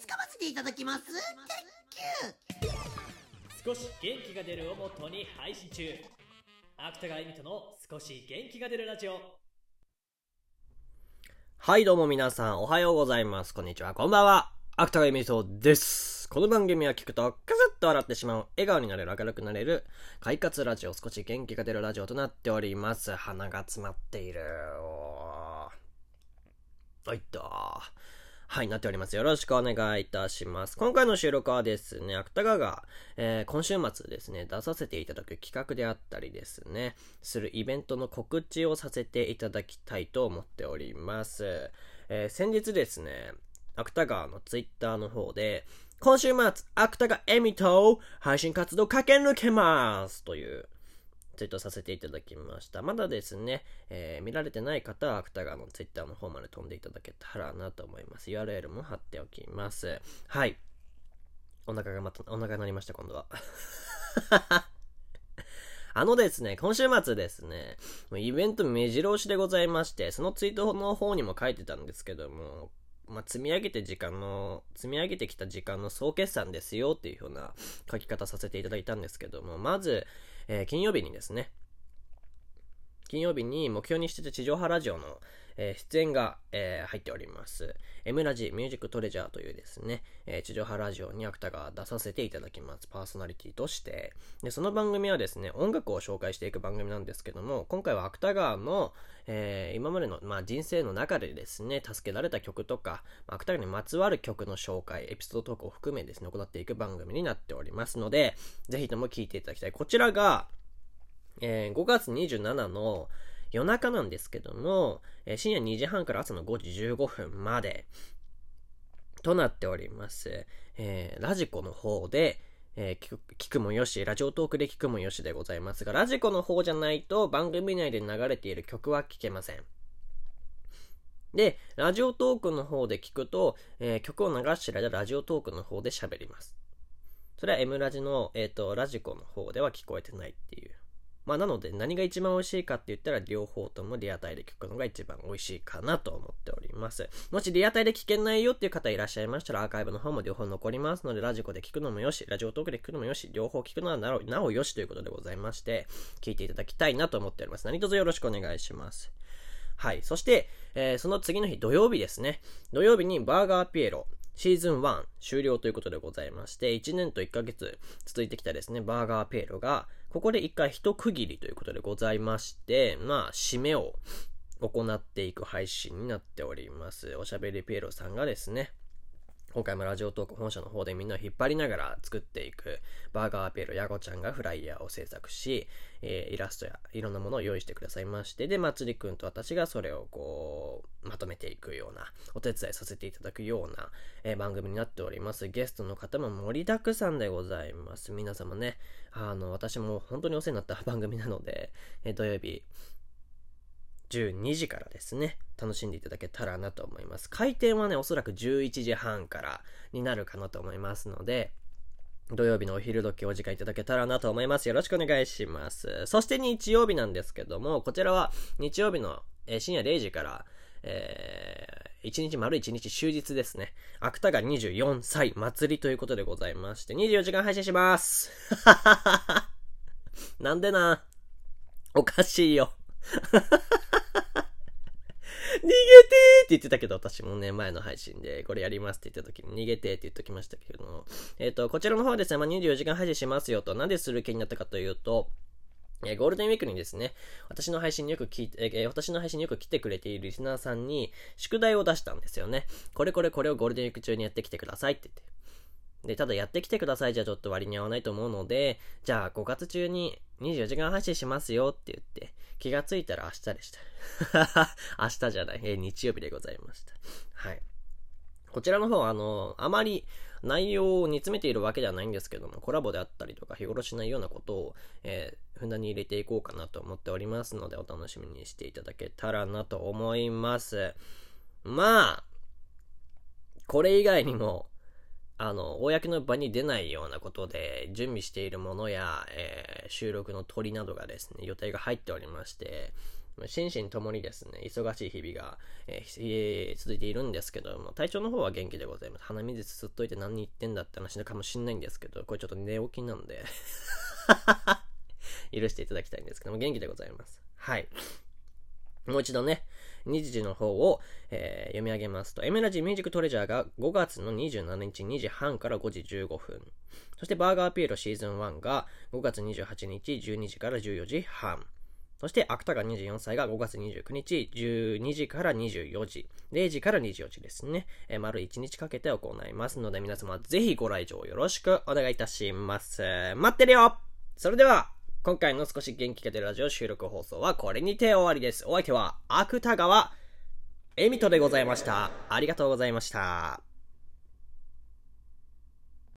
使わせていただきます Thank you 少し元気が出るをモットーに配信中芥川恵美との少し元気が出るラジオはい、どうも皆さん、おはようございます。こんにちは、こんばんは。芥川恵美そうです。この番組は聞くと、クスッと笑ってしまう、笑顔になれる、明るくなれる、快活ラジオ、少し元気が出るラジオとなっております。鼻が詰まっている。おーはいっと。はい、なっております。よろしくお願いいたします。今回の収録はですね、芥川が、えー今週末ですね、出させていただく企画であったりですね、するイベントの告知をさせていただきたいと思っております。えー先日ですね、芥川のツイッターの方で、今週末、芥川エミと配信活動駆け抜けますというツイートさせていただきました。まだですね、えー見られてない方は、芥川のツイッターの方まで飛んでいただけたらなと思います。URL も貼っておきます。はい。お腹がまた、お腹が鳴りました、今度は。あのですね、今週末ですね、イベント目白押しでございまして、そのツイートの方にも書いてたんですけども、まあ、積み上げて時間の、積み上げてきた時間の総決算ですよっていうような書き方させていただいたんですけども、まず、えー金曜日にですね、金曜日に目標にしてた地上波ラジオの、えー出演が、えー入っております。M ラジミュージックトレジャーというですね、えー地上波ラジオに芥川出させていただきます。パーソナリティとして。で、その番組はですね、音楽を紹介していく番組なんですけども、今回は芥川の、え今までの、まあ、人生の中でですね、助けられた曲とか、芥川にまつわる曲の紹介、エピソードトークを含めですね、行っていく番組になっておりますので、ぜひとも聞いていただきたい。こちらが、えー5月27の夜中なんですけども、え深夜2時半から朝の5時15分までとなっております。えーラジコの方で、えー聞くもよし、ラジオトークで聞くもよしでございますが、ラジコの方じゃないと番組内で流れている曲は聞けません。で、ラジオトークの方で聞くと、えー曲を流してる間、ラジオトークの方で喋ります。それは M ラジの、えっ、と、ラジコの方では聞こえてないっていう。まあ、なので、何が一番美味しいかって言ったら、両方ともリアタイで聞くのが一番美味しいかなと思っております。もしリアタイで聞けないよっていう方いらっしゃいましたら、アーカイブの方も両方残りますので、ラジコで聞くのもよし、ラジオトークで聞くのもよし、両方聞くのはなおなおよしということでございまして、聞いていただきたいなと思っております。何卒よろしくお願いします。はい。そして、えーその次の日、土曜日ですね。土曜日にバーガーピエロ、シーズン1終了ということでございまして、1年と1ヶ月続いてきたですね、バーガーピエロが、ここで一回一区切りということでございまして、まあ、締めを行っていく配信になっております。おしゃべりピエロさんがですね、今回もラジオトーク本社の方でみんなを引っ張りながら作っていくバーガーアピエロヤゴちゃんがフライヤーを制作し、えーイラストやいろんなものを用意してくださいまして、で、まつりくんと私がそれをこう、まとめていくような、お手伝いさせていただくような、えー番組になっております。ゲストの方も盛りだくさんでございます。皆様ね、あの、私も本当にお世話になった番組なので、えー土曜日、12時からですね、楽しんでいただけたらなと思います。開店はね、おそらく11時半からになるかなと思いますので、土曜日のお昼時お時間いただけたらなと思います。よろしくお願いします。そして日曜日なんですけども、こちらは日曜日の、深夜0時から、えー、1日丸1日終日ですね。芥川24歳祭りということでございまして、24時間配信します。なんでな？おかしいよ。逃げてーって言ってたけど、私もね、前の配信でこれやりますって言った時に逃げてーって言っときましたけれども、えっ、と、こちらの方はですね、まあ、24時間配信しますよと、なんでする気になったかというと、えーゴールデンウィークにですね、私の配信によく聞いて、えー私の配信によく来てくれているリスナーさんに、宿題を出したんですよね。これこれこれをゴールデンウィーク中にやってきてくださいって言って。で、ただやってきてくださいじゃちょっと割に合わないと思うので、じゃあ5月中に24時間配信しますよって言って、気がついたら明日でした。明日じゃない、えー日曜日でございました。はい。こちらの方は、あの、あまり内容を煮詰めているわけではないんですけども、コラボであったりとか、日頃しないようなことを、えーふんだんに入れていこうかなと思っておりますので、お楽しみにしていただけたらなと思います。まあ、これ以外にも、あの、公の場に出ないようなことで、準備しているものや、えー収録の鳥などがですね、予定が入っておりまして、心身ともにですね、忙しい日々が、えー続いているんですけども、体調の方は元気でございます。鼻水すっといて何言ってんだって話かもしんないんですけど、これちょっと寝起きなんで 許していただきたいんですけども、元気でございます。はい。もう一度ね、日時の方を、えー読み上げますと、エメラジーミュージックトレジャーが5月の27日2時半から5時15分。そしてバーガーピエロシーズン1が5月28日12時から14時半。そして、芥川24歳が5月29日、12時から24時、0時から24時ですね。えー丸1日かけて行いますので、皆様ぜひご来場よろしくお願いいたします。待ってるよそれでは、今回の少し元気が出るラジオ収録放送はこれにて終わりです。お相手は、芥川、エミトでございました。ありがとうございました。